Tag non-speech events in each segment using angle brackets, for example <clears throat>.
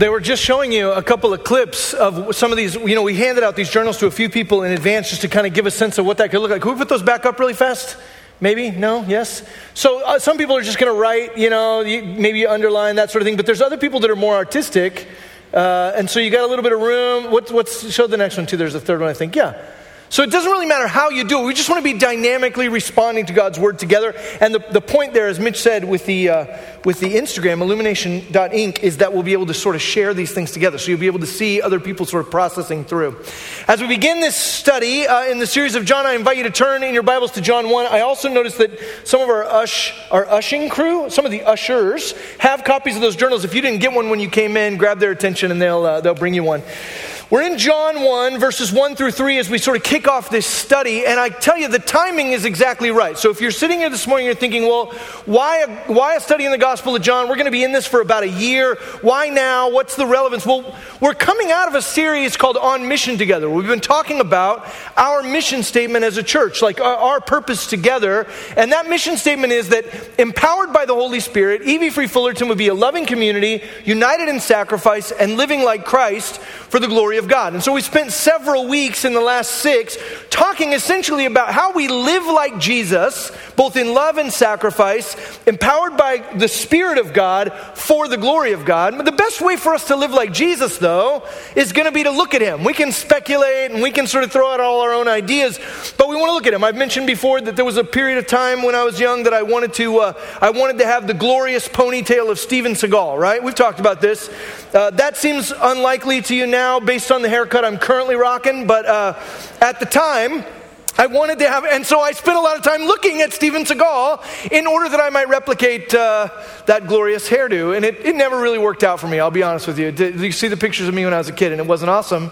They were just showing you a couple of clips of some of these. You know, we handed out these journals to a few people in advance just to kind of give a sense of what that could look like. Can we put those back up really fast? Maybe? No? Yes? So uh, some people are just going to write, you know, maybe underline that sort of thing, but there's other people that are more artistic. Uh, and so you got a little bit of room. What, what's, show the next one too. There's a third one, I think. Yeah. So it doesn't really matter how you do it. We just want to be dynamically responding to God's word together. And the, the point there, as Mitch said with the, uh, with the Instagram, illumination.inc, is that we'll be able to sort of share these things together. So you'll be able to see other people sort of processing through. As we begin this study uh, in the series of John, I invite you to turn in your Bibles to John 1. I also noticed that some of our, ush, our ushing crew, some of the ushers, have copies of those journals. If you didn't get one when you came in, grab their attention and they'll, uh, they'll bring you one. We're in John 1, verses 1 through 3, as we sort of kick off this study. And I tell you, the timing is exactly right. So if you're sitting here this morning, you're thinking, well, why a, why a study in the Gospel of John? We're going to be in this for about a year. Why now? What's the relevance? Well, we're coming out of a series called On Mission Together. We've been talking about our mission statement as a church, like our, our purpose together. And that mission statement is that empowered by the Holy Spirit, EV Free Fullerton would be a loving community, united in sacrifice, and living like Christ for the glory of God. And so we spent several weeks in the last six talking essentially about how we live like Jesus, both in love and sacrifice, empowered by the Spirit of God for the glory of God. The best way for us to live like Jesus, though, is going to be to look at Him. We can speculate and we can sort of throw out all our own ideas, but we want to look at Him. I've mentioned before that there was a period of time when I was young that I wanted to, uh, I wanted to have the glorious ponytail of Steven Seagal, right? We've talked about this. Uh, that seems unlikely to you now based on the haircut I'm currently rocking, but uh, at the time, I wanted to have, and so I spent a lot of time looking at Steven Seagal in order that I might replicate uh, that glorious hairdo. And it, it never really worked out for me, I'll be honest with you. You see the pictures of me when I was a kid, and it wasn't awesome.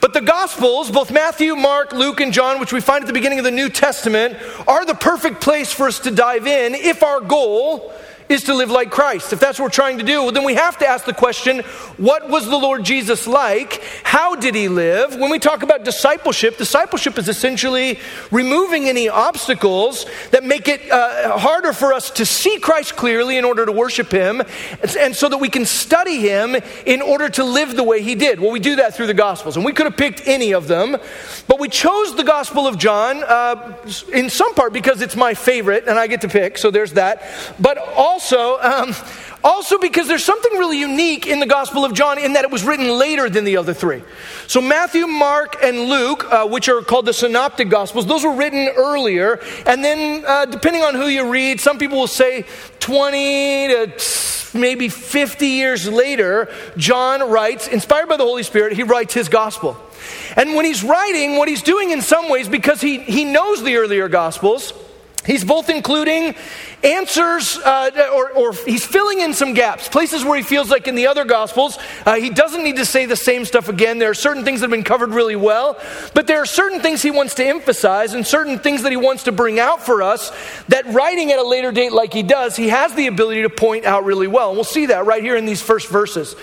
But the Gospels, both Matthew, Mark, Luke, and John, which we find at the beginning of the New Testament, are the perfect place for us to dive in if our goal is to live like Christ. If that's what we're trying to do, well, then we have to ask the question what was the Lord Jesus like? How did he live? When we talk about discipleship, discipleship is essentially removing any obstacles that make it uh, harder for us to see Christ clearly in order to worship him, and so that we can study him in order to live the way he did. Well, we do that through the Gospels, and we could have picked any of them, but we chose the Gospel of John uh, in some part because it's my favorite, and I get to pick, so there's that. But all also, um, also because there's something really unique in the Gospel of John in that it was written later than the other three. So Matthew, Mark, and Luke, uh, which are called the Synoptic Gospels, those were written earlier. And then, uh, depending on who you read, some people will say 20 to maybe 50 years later, John writes, inspired by the Holy Spirit, he writes his Gospel. And when he's writing, what he's doing in some ways, because he, he knows the earlier Gospels, He's both including answers, uh, or, or, he's filling in some gaps, places where he feels like in the other Gospels, uh, he doesn't need to say the same stuff again. There are certain things that have been covered really well, but there are certain things he wants to emphasize and certain things that he wants to bring out for us that writing at a later date, like he does, he has the ability to point out really well. And we'll see that right here in these first verses.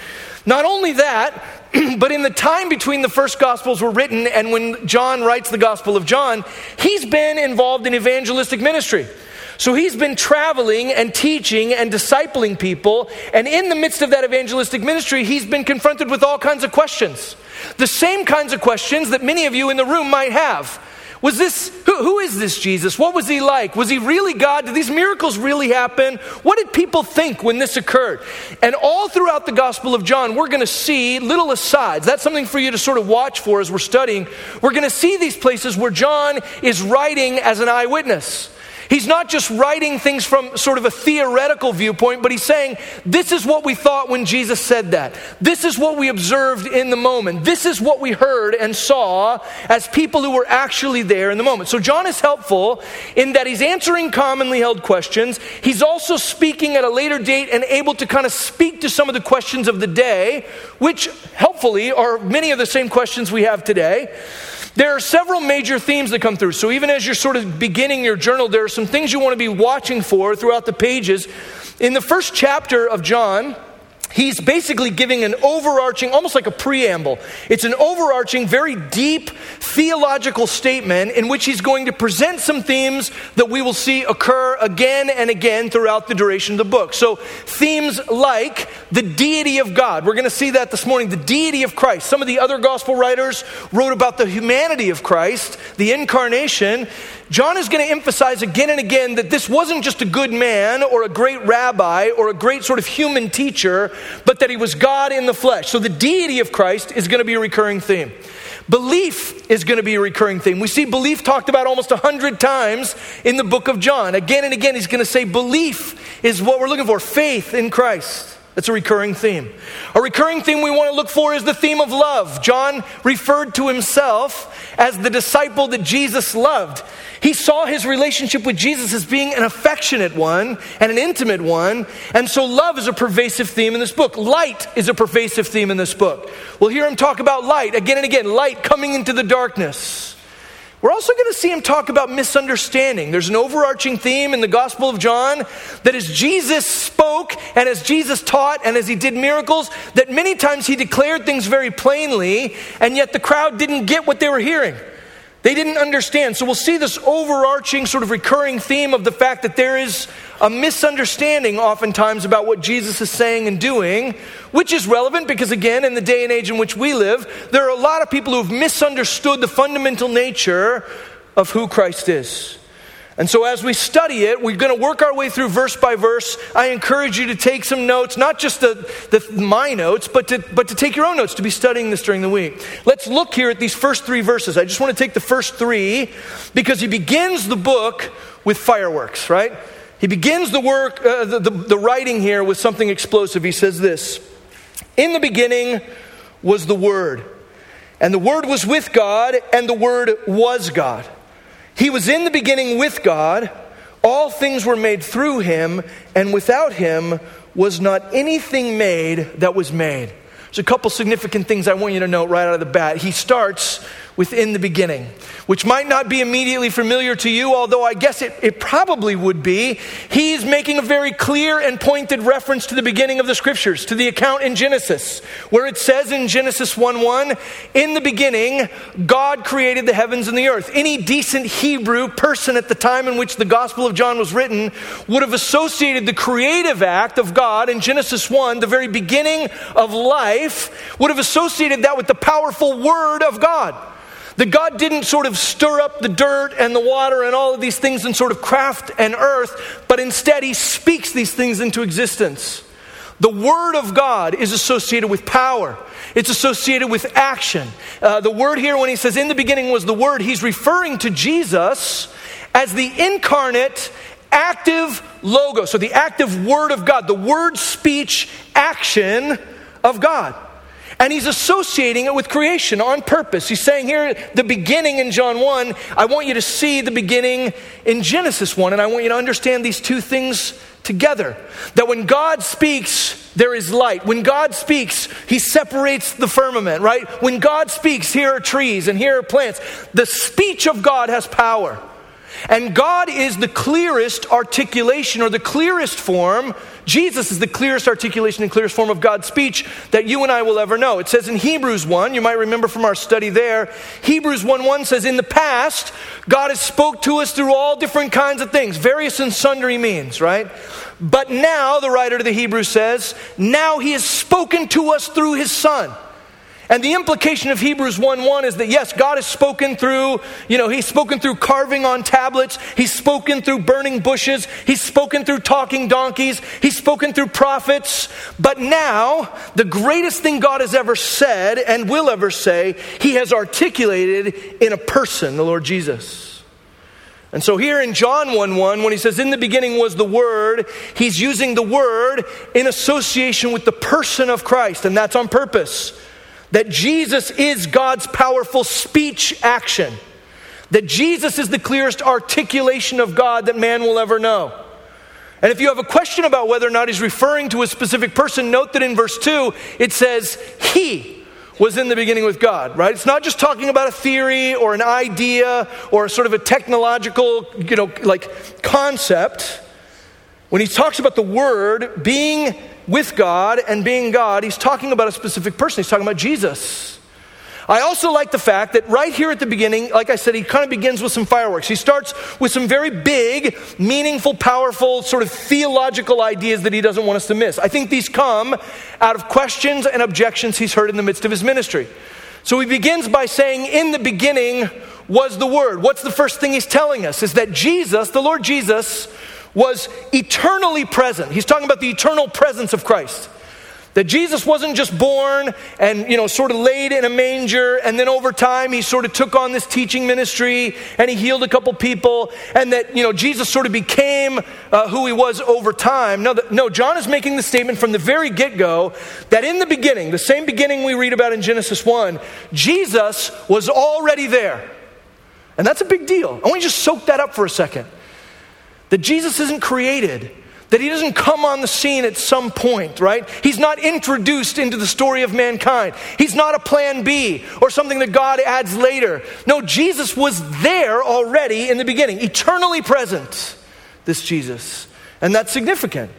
Not only that, <clears throat> but in the time between the first Gospels were written and when John writes the Gospel of John, he's been involved in evangelistic ministry. So he's been traveling and teaching and discipling people. And in the midst of that evangelistic ministry, he's been confronted with all kinds of questions. The same kinds of questions that many of you in the room might have. Was this, who, who is this Jesus? What was he like? Was he really God? Did these miracles really happen? What did people think when this occurred? And all throughout the Gospel of John, we're going to see little asides. That's something for you to sort of watch for as we're studying. We're going to see these places where John is writing as an eyewitness. He's not just writing things from sort of a theoretical viewpoint, but he's saying, This is what we thought when Jesus said that. This is what we observed in the moment. This is what we heard and saw as people who were actually there in the moment. So, John is helpful in that he's answering commonly held questions. He's also speaking at a later date and able to kind of speak to some of the questions of the day, which helpfully are many of the same questions we have today. There are several major themes that come through. So, even as you're sort of beginning your journal, there are some things you want to be watching for throughout the pages. In the first chapter of John, he's basically giving an overarching, almost like a preamble. It's an overarching, very deep theological statement in which he's going to present some themes that we will see occur again and again throughout the duration of the book. So, themes like the deity of God. We're going to see that this morning, the deity of Christ. Some of the other gospel writers wrote about the humanity of Christ, the incarnation. John is going to emphasize again and again that this wasn't just a good man or a great rabbi or a great sort of human teacher, but that he was God in the flesh. So the deity of Christ is going to be a recurring theme. Belief is going to be a recurring theme. We see belief talked about almost a hundred times in the book of John. Again and again, he's going to say belief is what we're looking for faith in Christ. That's a recurring theme. A recurring theme we want to look for is the theme of love. John referred to himself as the disciple that Jesus loved. He saw his relationship with Jesus as being an affectionate one and an intimate one. And so love is a pervasive theme in this book. Light is a pervasive theme in this book. We'll hear him talk about light again and again light coming into the darkness. We're also going to see him talk about misunderstanding. There's an overarching theme in the Gospel of John that as Jesus spoke and as Jesus taught and as he did miracles, that many times he declared things very plainly, and yet the crowd didn't get what they were hearing. They didn't understand. So we'll see this overarching sort of recurring theme of the fact that there is a misunderstanding oftentimes about what Jesus is saying and doing, which is relevant because, again, in the day and age in which we live, there are a lot of people who have misunderstood the fundamental nature of who Christ is. And so, as we study it, we're going to work our way through verse by verse. I encourage you to take some notes, not just the, the, my notes, but to, but to take your own notes, to be studying this during the week. Let's look here at these first three verses. I just want to take the first three because he begins the book with fireworks, right? He begins the work, uh, the, the, the writing here with something explosive. He says this In the beginning was the Word, and the Word was with God, and the Word was God. He was in the beginning with God. All things were made through him, and without him was not anything made that was made. There's a couple significant things I want you to note right out of the bat. He starts within the beginning, which might not be immediately familiar to you, although I guess it, it probably would be. He's making a very clear and pointed reference to the beginning of the scriptures, to the account in Genesis, where it says in Genesis 1 1, in the beginning, God created the heavens and the earth. Any decent Hebrew person at the time in which the Gospel of John was written would have associated the creative act of God in Genesis 1, the very beginning of life, would have associated that with the powerful Word of God. That God didn't sort of stir up the dirt and the water and all of these things and sort of craft an earth, but instead He speaks these things into existence. The Word of God is associated with power, it's associated with action. Uh, the word here, when He says, in the beginning was the Word, He's referring to Jesus as the incarnate, active Logos. So the active Word of God, the word, speech, action of God. And he's associating it with creation on purpose. He's saying here, the beginning in John 1, I want you to see the beginning in Genesis 1, and I want you to understand these two things together. That when God speaks, there is light. When God speaks, he separates the firmament, right? When God speaks, here are trees and here are plants. The speech of God has power. And God is the clearest articulation or the clearest form. Jesus is the clearest articulation and clearest form of God's speech that you and I will ever know. It says in Hebrews 1, you might remember from our study there, Hebrews 1 1 says, In the past, God has spoke to us through all different kinds of things, various and sundry means, right? But now, the writer to the Hebrews says, now he has spoken to us through his Son. And the implication of Hebrews 1 1 is that yes, God has spoken through, you know, He's spoken through carving on tablets, He's spoken through burning bushes, He's spoken through talking donkeys, He's spoken through prophets. But now, the greatest thing God has ever said and will ever say, He has articulated in a person, the Lord Jesus. And so here in John 1 1, when he says, In the beginning was the Word, he's using the Word in association with the person of Christ, and that's on purpose that Jesus is God's powerful speech action, that Jesus is the clearest articulation of God that man will ever know. And if you have a question about whether or not he's referring to a specific person, note that in verse 2 it says, He was in the beginning with God, right? It's not just talking about a theory or an idea or sort of a technological, you know, like concept. When he talks about the Word being with God and being God, he's talking about a specific person. He's talking about Jesus. I also like the fact that right here at the beginning, like I said, he kind of begins with some fireworks. He starts with some very big, meaningful, powerful, sort of theological ideas that he doesn't want us to miss. I think these come out of questions and objections he's heard in the midst of his ministry. So he begins by saying, In the beginning was the Word. What's the first thing he's telling us? Is that Jesus, the Lord Jesus, was eternally present. He's talking about the eternal presence of Christ. That Jesus wasn't just born and, you know, sort of laid in a manger, and then over time he sort of took on this teaching ministry and he healed a couple people, and that, you know, Jesus sort of became uh, who he was over time. No, the, no, John is making the statement from the very get go that in the beginning, the same beginning we read about in Genesis 1, Jesus was already there. And that's a big deal. I want you to just soak that up for a second. That Jesus isn't created that he doesn't come on the scene at some point, right? He's not introduced into the story of mankind. He's not a plan B or something that God adds later. No, Jesus was there already in the beginning, eternally present, this Jesus. And that's significant.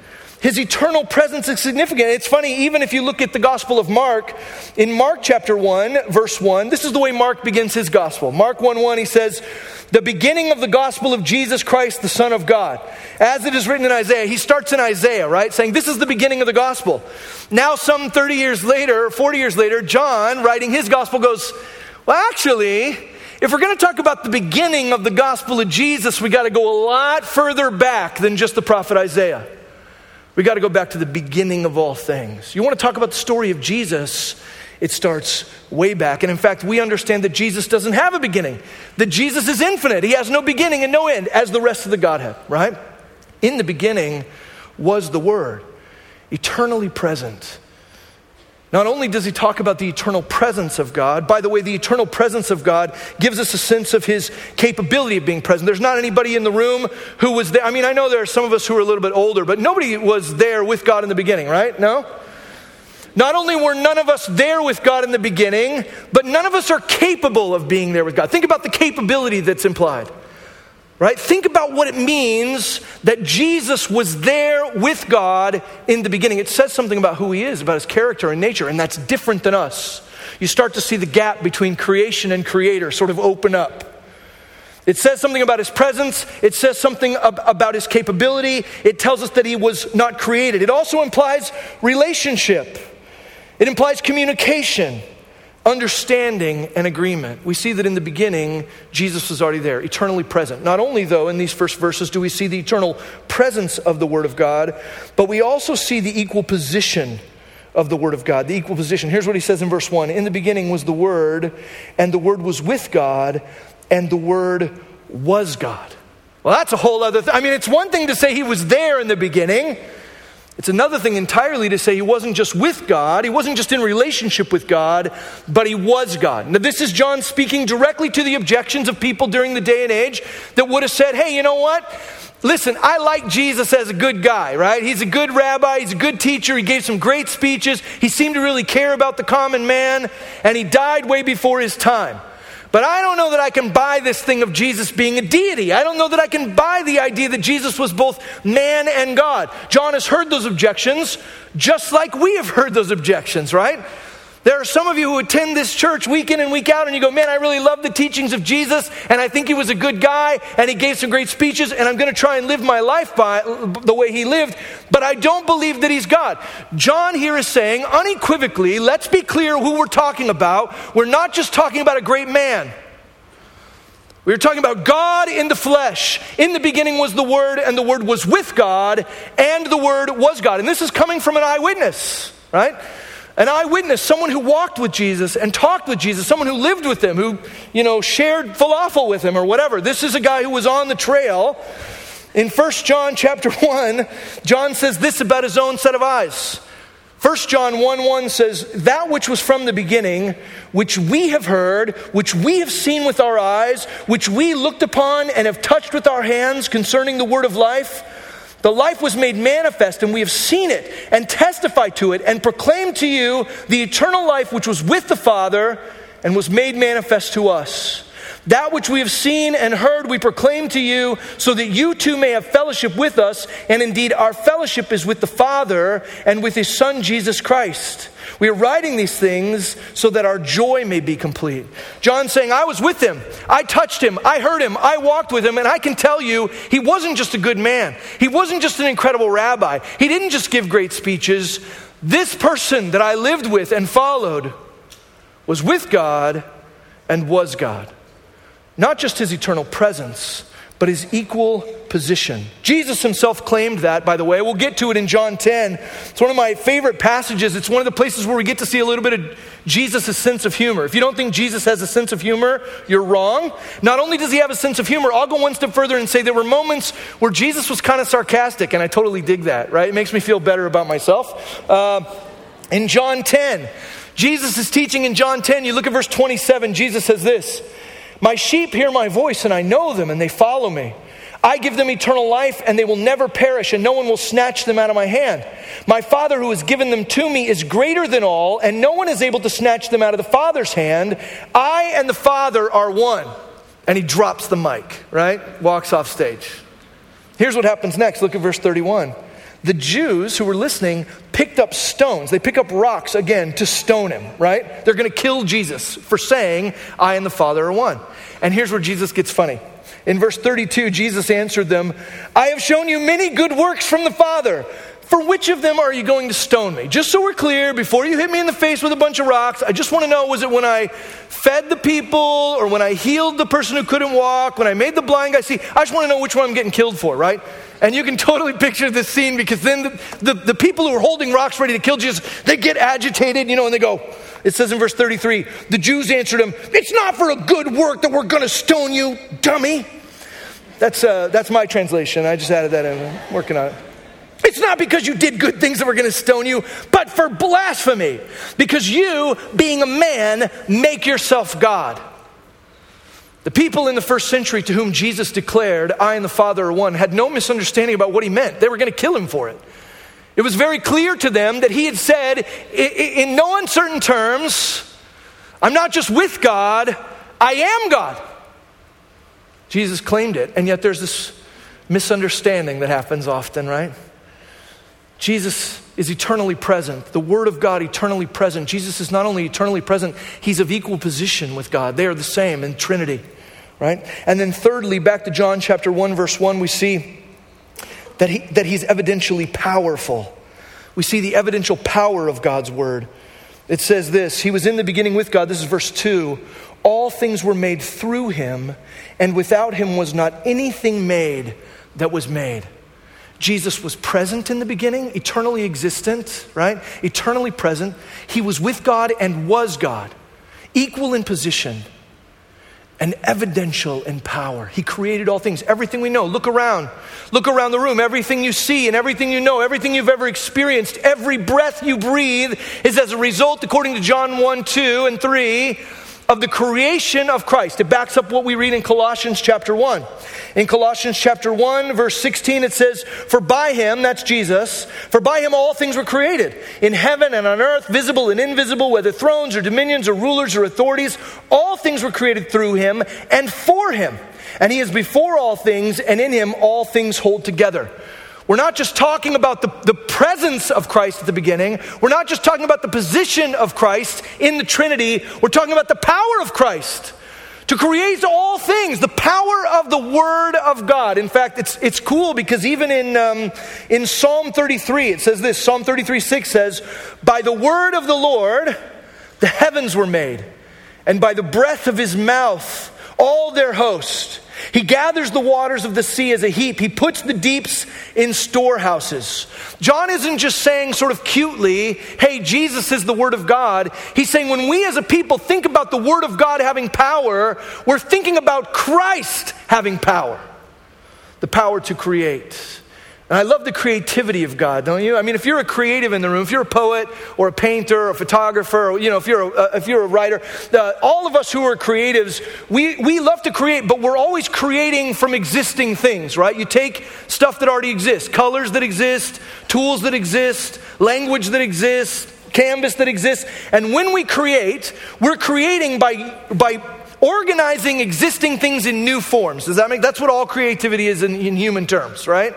His eternal presence is significant. It's funny, even if you look at the Gospel of Mark, in Mark chapter 1, verse 1, this is the way Mark begins his Gospel. Mark 1 1, he says, The beginning of the Gospel of Jesus Christ, the Son of God. As it is written in Isaiah, he starts in Isaiah, right? Saying, This is the beginning of the Gospel. Now, some 30 years later, 40 years later, John, writing his Gospel, goes, Well, actually, if we're going to talk about the beginning of the gospel of Jesus, we got to go a lot further back than just the prophet Isaiah. We got to go back to the beginning of all things. You want to talk about the story of Jesus? It starts way back. And in fact, we understand that Jesus doesn't have a beginning, that Jesus is infinite. He has no beginning and no end, as the rest of the Godhead, right? In the beginning was the Word, eternally present not only does he talk about the eternal presence of God, by the way, the eternal presence of God gives us a sense of his capability of being present. There's not anybody in the room who was there. I mean, I know there are some of us who are a little bit older, but nobody was there with God in the beginning, right? No? Not only were none of us there with God in the beginning, but none of us are capable of being there with God. Think about the capability that's implied. Right? Think about what it means that Jesus was there with God in the beginning. It says something about who he is, about his character and nature, and that's different than us. You start to see the gap between creation and creator sort of open up. It says something about his presence. It says something ab- about his capability. It tells us that he was not created. It also implies relationship, it implies communication understanding and agreement. We see that in the beginning, Jesus was already there, eternally present. Not only, though, in these first verses do we see the eternal presence of the Word of God, but we also see the equal position of the Word of God, the equal position. Here's what he says in verse 1 In the beginning was the Word, and the Word was with God, and the Word was God. Well, that's a whole other thing. I mean, it's one thing to say he was there in the beginning. It's another thing entirely to say he wasn't just with God, he wasn't just in relationship with God, but he was God. Now, this is John speaking directly to the objections of people during the day and age that would have said, hey, you know what? Listen, I like Jesus as a good guy, right? He's a good rabbi, he's a good teacher, he gave some great speeches, he seemed to really care about the common man, and he died way before his time. But I don't know that I can buy this thing of Jesus being a deity. I don't know that I can buy the idea that Jesus was both man and God. John has heard those objections just like we have heard those objections, right? There are some of you who attend this church week in and week out, and you go, Man, I really love the teachings of Jesus, and I think he was a good guy, and he gave some great speeches, and I'm going to try and live my life by the way he lived, but I don't believe that he's God. John here is saying unequivocally, let's be clear who we're talking about. We're not just talking about a great man. We are talking about God in the flesh. In the beginning was the Word, and the Word was with God, and the Word was God. And this is coming from an eyewitness, right? An eyewitness, someone who walked with Jesus and talked with Jesus, someone who lived with him, who, you know, shared falafel with him or whatever. This is a guy who was on the trail. In 1 John chapter <laughs> 1, John says this about his own set of eyes. 1 John 1 1 says, That which was from the beginning, which we have heard, which we have seen with our eyes, which we looked upon and have touched with our hands concerning the word of life, the life was made manifest, and we have seen it and testified to it and proclaimed to you the eternal life which was with the Father and was made manifest to us. That which we have seen and heard, we proclaim to you, so that you too may have fellowship with us. And indeed, our fellowship is with the Father and with His Son, Jesus Christ. We are writing these things so that our joy may be complete. John saying, I was with him. I touched him. I heard him. I walked with him. And I can tell you, he wasn't just a good man. He wasn't just an incredible rabbi. He didn't just give great speeches. This person that I lived with and followed was with God and was God. Not just his eternal presence, but his equal position. Jesus himself claimed that, by the way. We'll get to it in John 10. It's one of my favorite passages. It's one of the places where we get to see a little bit of Jesus' sense of humor. If you don't think Jesus has a sense of humor, you're wrong. Not only does he have a sense of humor, I'll go one step further and say there were moments where Jesus was kind of sarcastic, and I totally dig that, right? It makes me feel better about myself. Uh, in John 10, Jesus is teaching in John 10. You look at verse 27, Jesus says this. My sheep hear my voice, and I know them, and they follow me. I give them eternal life, and they will never perish, and no one will snatch them out of my hand. My Father, who has given them to me, is greater than all, and no one is able to snatch them out of the Father's hand. I and the Father are one. And he drops the mic, right? Walks off stage. Here's what happens next. Look at verse 31 the Jews who were listening picked up stones. They pick up rocks again to stone him, right? They're going to kill Jesus for saying, I and the Father are one. And here's where Jesus gets funny. In verse 32, Jesus answered them, I have shown you many good works from the Father. For which of them are you going to stone me? Just so we're clear, before you hit me in the face with a bunch of rocks, I just want to know was it when I fed the people or when I healed the person who couldn't walk, when I made the blind guy see? I just want to know which one I'm getting killed for, right? And you can totally picture this scene because then the, the, the, people who are holding rocks ready to kill Jesus, they get agitated, you know, and they go, it says in verse 33, the Jews answered him, It's not for a good work that we're going to stone you, dummy. That's, uh, that's my translation. I just added that in. I'm working on it. It's not because you did good things that we're going to stone you, but for blasphemy. Because you, being a man, make yourself God. The people in the first century to whom Jesus declared, I and the Father are one, had no misunderstanding about what he meant. They were going to kill him for it. It was very clear to them that he had said, in no uncertain terms, I'm not just with God, I am God. Jesus claimed it, and yet there's this misunderstanding that happens often, right? Jesus is eternally present. The Word of God, eternally present. Jesus is not only eternally present, He's of equal position with God. They are the same in Trinity, right? And then, thirdly, back to John chapter 1, verse 1, we see that, he, that He's evidentially powerful. We see the evidential power of God's Word. It says this He was in the beginning with God. This is verse 2. All things were made through Him, and without Him was not anything made that was made. Jesus was present in the beginning, eternally existent, right? Eternally present. He was with God and was God, equal in position and evidential in power. He created all things, everything we know. Look around. Look around the room. Everything you see and everything you know, everything you've ever experienced, every breath you breathe is as a result, according to John 1, 2, and 3, of the creation of Christ. It backs up what we read in Colossians chapter 1. In Colossians chapter 1, verse 16, it says, For by him, that's Jesus, for by him all things were created, in heaven and on earth, visible and invisible, whether thrones or dominions or rulers or authorities, all things were created through him and for him. And he is before all things, and in him all things hold together. We're not just talking about the, the presence of Christ at the beginning. We're not just talking about the position of Christ in the Trinity. We're talking about the power of Christ to create all things, the power of the Word of God. In fact, it's, it's cool because even in, um, in Psalm 33, it says this Psalm 33 6 says, By the word of the Lord, the heavens were made, and by the breath of his mouth, all their host. He gathers the waters of the sea as a heap. He puts the deeps in storehouses. John isn't just saying, sort of cutely, hey, Jesus is the Word of God. He's saying, when we as a people think about the Word of God having power, we're thinking about Christ having power the power to create and I love the creativity of God, don't you? I mean, if you're a creative in the room, if you're a poet or a painter or a photographer, or, you know, if you're a, uh, if you're a writer, uh, all of us who are creatives, we, we love to create, but we're always creating from existing things, right? You take stuff that already exists, colors that exist, tools that exist, language that exists, canvas that exists. And when we create, we're creating by, by organizing existing things in new forms. Does that make, that's what all creativity is in, in human terms, right?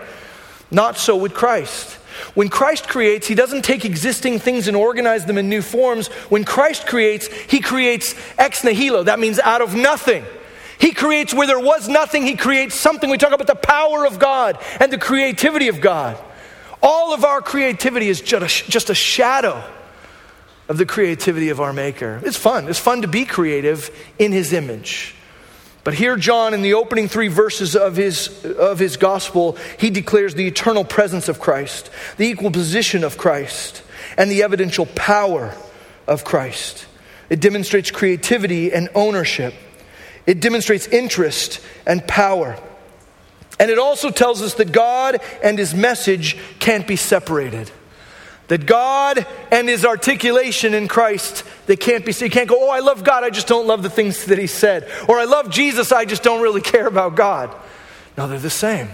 Not so with Christ. When Christ creates, he doesn't take existing things and organize them in new forms. When Christ creates, he creates ex nihilo. That means out of nothing. He creates where there was nothing, he creates something. We talk about the power of God and the creativity of God. All of our creativity is just a shadow of the creativity of our Maker. It's fun. It's fun to be creative in his image. But here, John, in the opening three verses of his, of his gospel, he declares the eternal presence of Christ, the equal position of Christ, and the evidential power of Christ. It demonstrates creativity and ownership, it demonstrates interest and power. And it also tells us that God and his message can't be separated. That God and his articulation in Christ, they can't be, you can't go, oh, I love God, I just don't love the things that he said. Or I love Jesus, I just don't really care about God. No, they're the same.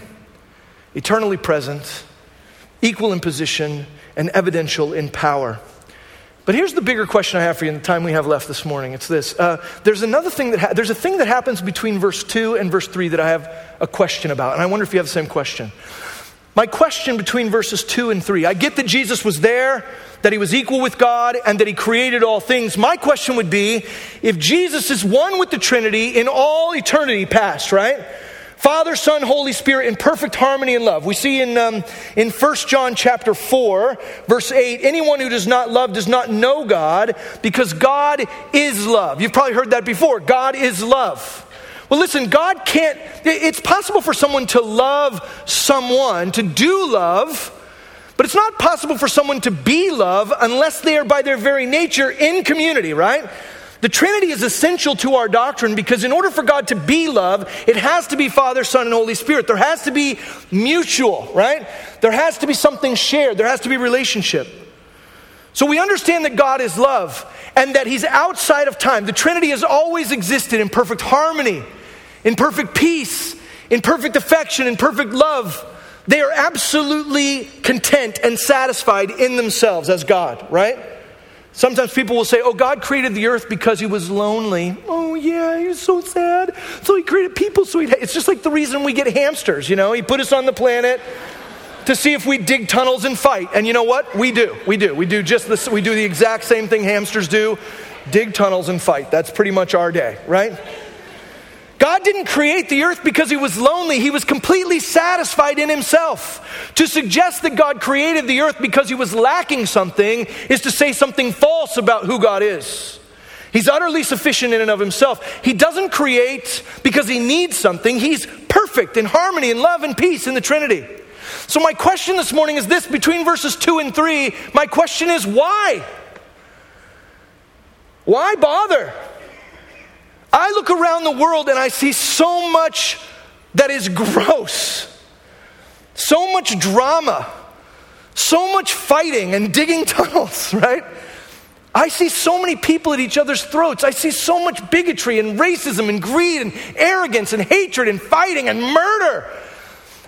Eternally present, equal in position, and evidential in power. But here's the bigger question I have for you in the time we have left this morning. It's this. Uh, there's another thing that ha- there's a thing that happens between verse 2 and verse 3 that I have a question about. And I wonder if you have the same question. My question between verses 2 and 3 I get that Jesus was there, that he was equal with God, and that he created all things. My question would be if Jesus is one with the Trinity in all eternity past, right? Father, Son, Holy Spirit in perfect harmony and love. We see in, um, in 1 John chapter 4, verse 8, anyone who does not love does not know God because God is love. You've probably heard that before. God is love. Well, listen, God can't, it's possible for someone to love someone, to do love, but it's not possible for someone to be love unless they are by their very nature in community, right? The Trinity is essential to our doctrine because in order for God to be love, it has to be Father, Son, and Holy Spirit. There has to be mutual, right? There has to be something shared, there has to be relationship. So we understand that God is love and that He's outside of time. The Trinity has always existed in perfect harmony in perfect peace, in perfect affection, in perfect love. They are absolutely content and satisfied in themselves as God, right? Sometimes people will say, Oh, God created the earth because he was lonely. Oh, yeah, he was so sad. So he created people so he'd. It's just like the reason we get hamsters, you know? He put us on the planet to see if we dig tunnels and fight. And you know what? We do. We do. We do just this. We do the exact same thing hamsters do dig tunnels and fight. That's pretty much our day, right? God didn't create the earth because he was lonely. He was completely satisfied in himself. To suggest that God created the earth because he was lacking something is to say something false about who God is. He's utterly sufficient in and of himself. He doesn't create because he needs something. He's perfect in harmony and love and peace in the Trinity. So, my question this morning is this between verses 2 and 3, my question is why? Why bother? I look around the world and I see so much that is gross, so much drama, so much fighting and digging <laughs> tunnels, right? I see so many people at each other's throats. I see so much bigotry and racism and greed and arrogance and hatred and fighting and murder.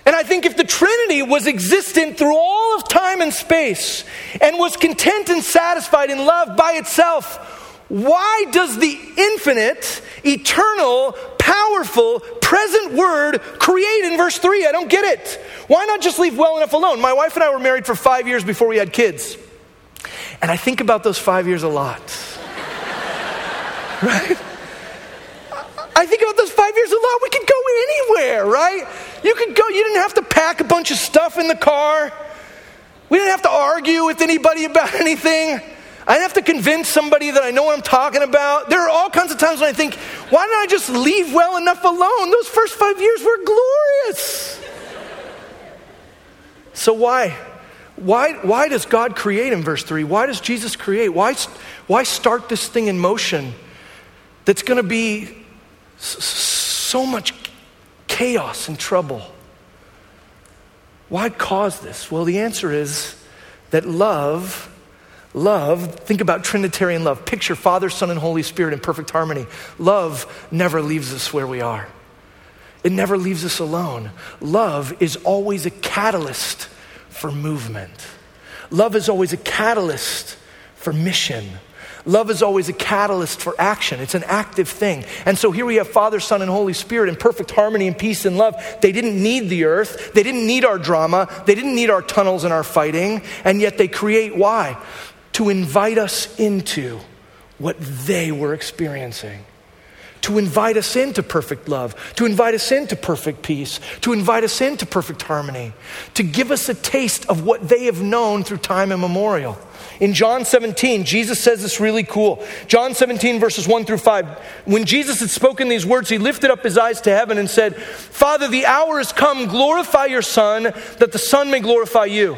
And I think if the Trinity was existent through all of time and space and was content and satisfied in love by itself, why does the infinite, eternal, powerful, present word create in verse 3? I don't get it. Why not just leave well enough alone? My wife and I were married for five years before we had kids. And I think about those five years a lot. <laughs> right? I think about those five years a lot. We could go anywhere, right? You could go, you didn't have to pack a bunch of stuff in the car. We didn't have to argue with anybody about <laughs> anything. I have to convince somebody that I know what I'm talking about. There are all kinds of times when I think, why don't I just leave well enough alone? Those first five years were glorious. So why? Why, why does God create in verse 3? Why does Jesus create? Why, why start this thing in motion that's going to be so much chaos and trouble? Why cause this? Well, the answer is that love Love, think about Trinitarian love. Picture Father, Son, and Holy Spirit in perfect harmony. Love never leaves us where we are, it never leaves us alone. Love is always a catalyst for movement, love is always a catalyst for mission. Love is always a catalyst for action. It's an active thing. And so here we have Father, Son, and Holy Spirit in perfect harmony and peace and love. They didn't need the earth. They didn't need our drama. They didn't need our tunnels and our fighting. And yet they create why? To invite us into what they were experiencing. To invite us into perfect love, to invite us into perfect peace, to invite us into perfect harmony, to give us a taste of what they have known through time immemorial. In John 17, Jesus says this really cool. John 17, verses 1 through 5. When Jesus had spoken these words, he lifted up his eyes to heaven and said, Father, the hour has come. Glorify your Son, that the Son may glorify you.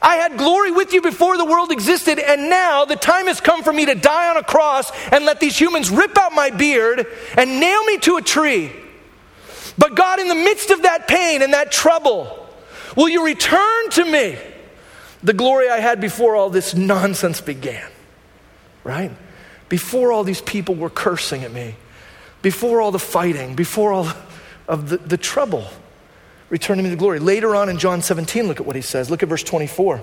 I had glory with you before the world existed, and now the time has come for me to die on a cross and let these humans rip out my beard and nail me to a tree. But God, in the midst of that pain and that trouble, will you return to me? the glory I had before all this nonsense began, right? Before all these people were cursing at me, before all the fighting, before all of the, the trouble, returning me to glory. Later on in John 17, look at what he says. Look at verse 24.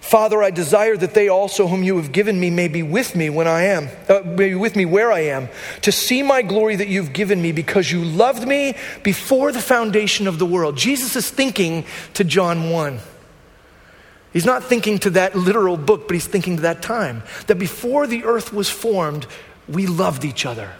Father, I desire that they also, whom you have given me, may be with me when I am, uh, may be with me where I am, to see my glory that you've given me because you loved me before the foundation of the world. Jesus is thinking to John 1. He's not thinking to that literal book, but he's thinking to that time. That before the earth was formed, we loved each other.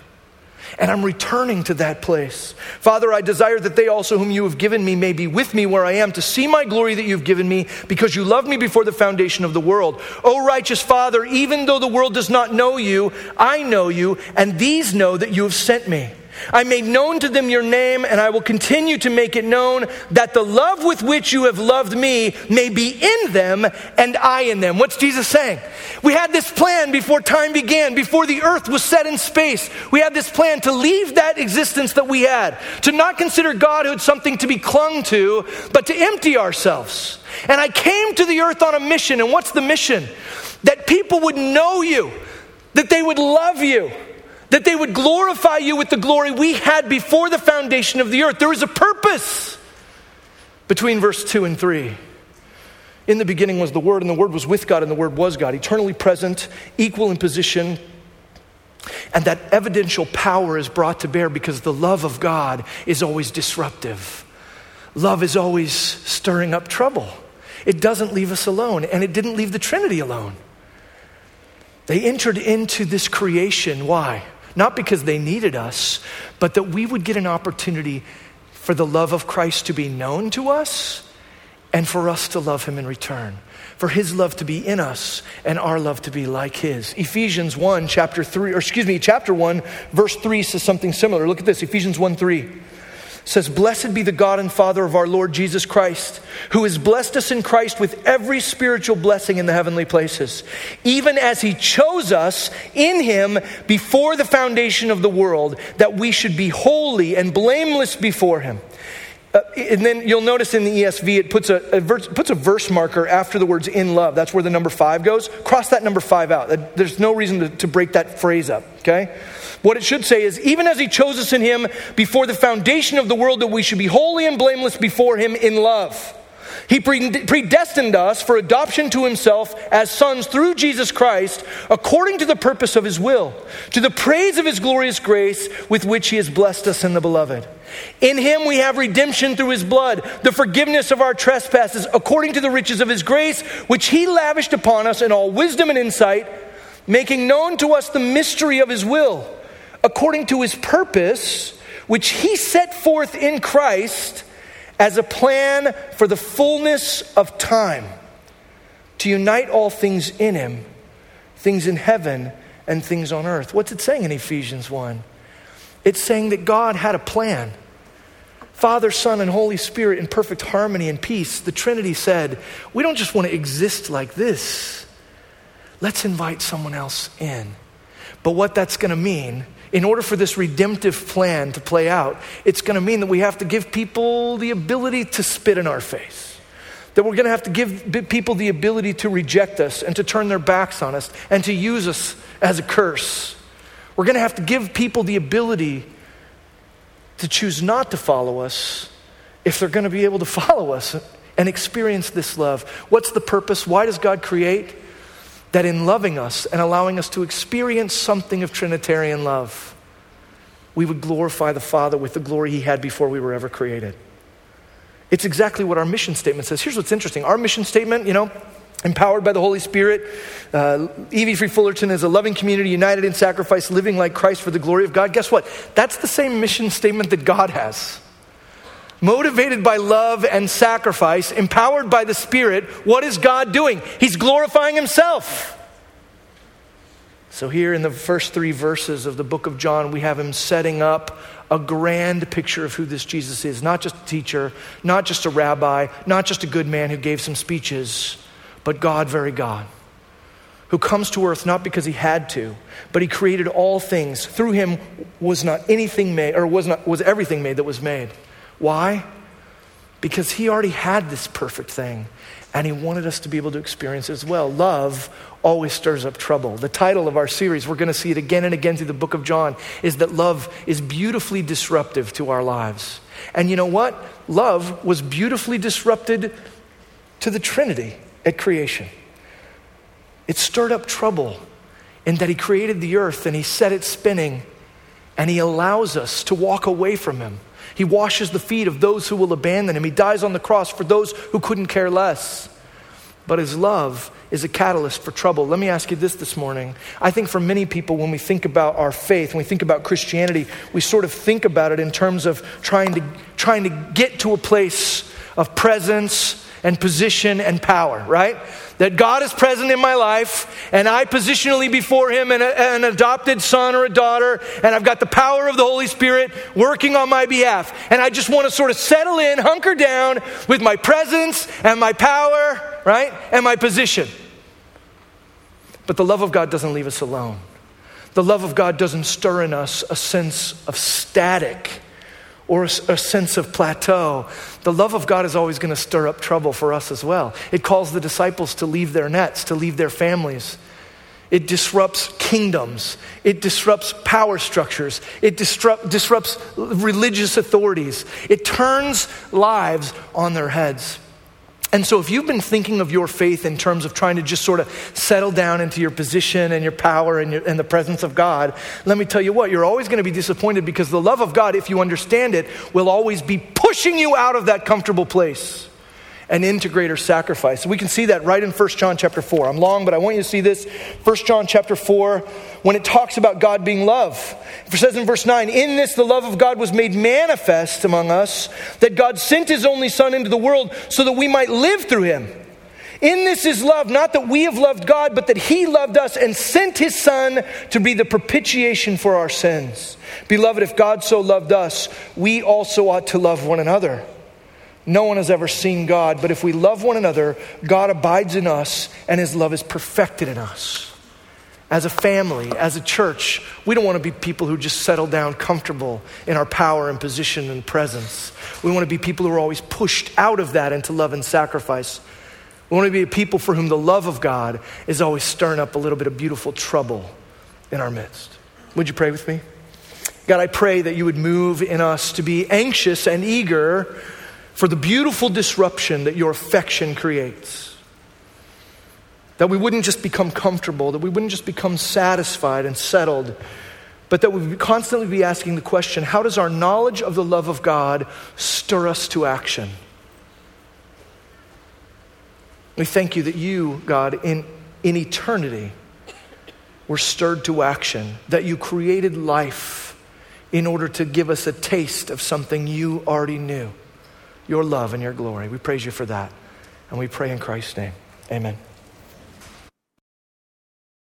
And I'm returning to that place. Father, I desire that they also, whom you have given me, may be with me where I am to see my glory that you've given me, because you loved me before the foundation of the world. O righteous Father, even though the world does not know you, I know you, and these know that you have sent me. I made known to them your name, and I will continue to make it known that the love with which you have loved me may be in them and I in them. What's Jesus saying? We had this plan before time began, before the earth was set in space. We had this plan to leave that existence that we had, to not consider Godhood something to be clung to, but to empty ourselves. And I came to the earth on a mission, and what's the mission? That people would know you, that they would love you that they would glorify you with the glory we had before the foundation of the earth. There is a purpose between verse 2 and 3. In the beginning was the Word, and the Word was with God, and the Word was God, eternally present, equal in position. And that evidential power is brought to bear because the love of God is always disruptive. Love is always stirring up trouble. It doesn't leave us alone, and it didn't leave the Trinity alone. They entered into this creation. Why? Not because they needed us, but that we would get an opportunity for the love of Christ to be known to us and for us to love him in return. For his love to be in us and our love to be like his. Ephesians 1, chapter 3, or excuse me, chapter 1, verse 3 says something similar. Look at this Ephesians 1 3 says, Blessed be the God and Father of our Lord Jesus Christ, who has blessed us in Christ with every spiritual blessing in the heavenly places, even as he chose us in him before the foundation of the world, that we should be holy and blameless before him. Uh, and then you'll notice in the ESV, it puts a, a verse, puts a verse marker after the words in love. That's where the number five goes. Cross that number five out. There's no reason to, to break that phrase up, okay? What it should say is, even as he chose us in him before the foundation of the world, that we should be holy and blameless before him in love. He predestined us for adoption to himself as sons through Jesus Christ, according to the purpose of his will, to the praise of his glorious grace with which he has blessed us in the beloved. In him we have redemption through his blood, the forgiveness of our trespasses, according to the riches of his grace, which he lavished upon us in all wisdom and insight, making known to us the mystery of his will according to his purpose, which he set forth in Christ as a plan for the fullness of time, to unite all things in him, things in heaven and things on earth. What's it saying in Ephesians 1? It's saying that God had a plan. Father, Son, and Holy Spirit in perfect harmony and peace. The Trinity said, We don't just want to exist like this. Let's invite someone else in. But what that's going to mean in order for this redemptive plan to play out, it's going to mean that we have to give people the ability to spit in our face. That we're going to have to give people the ability to reject us and to turn their backs on us and to use us as a curse. We're going to have to give people the ability to choose not to follow us if they're going to be able to <laughs> follow us and experience this love. What's the purpose? Why does God create? That in loving us and allowing us to experience something of Trinitarian love, we would glorify the Father with the glory He had before we were ever created. It's exactly what our mission statement says. Here's what's interesting our mission statement, you know, empowered by the Holy Spirit. Uh, EV Free Fullerton is a loving community united in sacrifice, living like Christ for the glory of God. Guess what? That's the same mission statement that God has. Motivated by love and sacrifice, empowered by the Spirit, what is God doing? He's glorifying Himself. So, here in the first three verses of the book of John, we have Him setting up a grand picture of who this Jesus is not just a teacher, not just a rabbi, not just a good man who gave some speeches, but God, very God, who comes to earth not because He had to, but He created all things. Through Him was not anything made, or was, not, was everything made that was made. Why? Because he already had this perfect thing and he wanted us to be able to experience it as well. Love always stirs up trouble. The title of our series, we're going to see it again and again through the book of John, is that love is beautifully disruptive to our lives. And you know what? Love was beautifully disrupted to the Trinity at creation. It stirred up trouble in that he created the earth and he set it spinning and he allows us to walk away from him. He washes the feet of those who will abandon him. He dies on the cross for those who couldn't care less. But his love is a catalyst for trouble. Let me ask you this this morning. I think for many people, when we think about our faith, when we think about Christianity, we sort of think about it in terms of trying to, trying to get to a place of presence and position and power, right? That God is present in my life and I positionally before Him and an adopted son or a daughter, and I've got the power of the Holy Spirit working on my behalf. And I just want to sort of settle in, hunker down with my presence and my power, right? And my position. But the love of God doesn't leave us alone. The love of God doesn't stir in us a sense of static or a, sense of plateau, the love of God is always going to stir up trouble for us as well. It calls the disciples to leave their nets, to leave their families. It disrupts kingdoms. It disrupts power structures. It disrupt, disrupts religious authorities. It turns lives on their heads. And so, if you've been thinking of your faith in terms of trying to just sort of settle down into your position and your power and, your, and the presence of God, let me tell you what, you're always going to be disappointed because the love of God, if you understand it, will always be pushing you out of that comfortable place and into greater sacrifice. We can see that right in 1 John chapter 4. I'm long, but I want you to see this. 1 John chapter 4, when it talks about God being love. It says in verse 9, In this the love of God was made manifest among us, that God sent his only Son into the world so that we might live through him. In this is love, not that we have loved God, but that He loved us and sent His Son to be the propitiation for our sins. Beloved, if God so loved us, we also ought to love one another. No one has ever seen God, but if we love one another, God abides in us and his love is perfected in us. As a family, as a church, we don't want to be people who just settle down comfortable in our power and position and presence. We want to be people who are always pushed out of that into love and sacrifice. We want to be a people for whom the love of God is always stirring up a little bit of beautiful trouble in our midst. Would you pray with me? God, I pray that you would move in us to be anxious and eager for the beautiful disruption that your affection creates. That we wouldn't just become comfortable, that we wouldn't just become satisfied and settled, but that we would constantly be asking the question how does our knowledge of the love of God stir us to action? We thank you that you, God, in, in eternity, were stirred to action, that you created life in order to give us a taste of something you already knew your love and your glory. We praise you for that. And we pray in Christ's name. Amen.